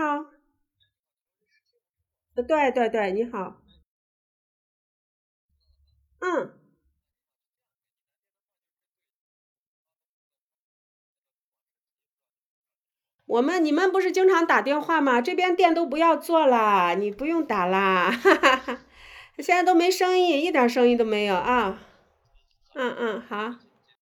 好。对对对，你好。嗯。我们你们不是经常打电话吗？这边店都不要做啦，你不用打啦，哈哈哈！现在都没生意，一点生意都没有啊。嗯嗯，好。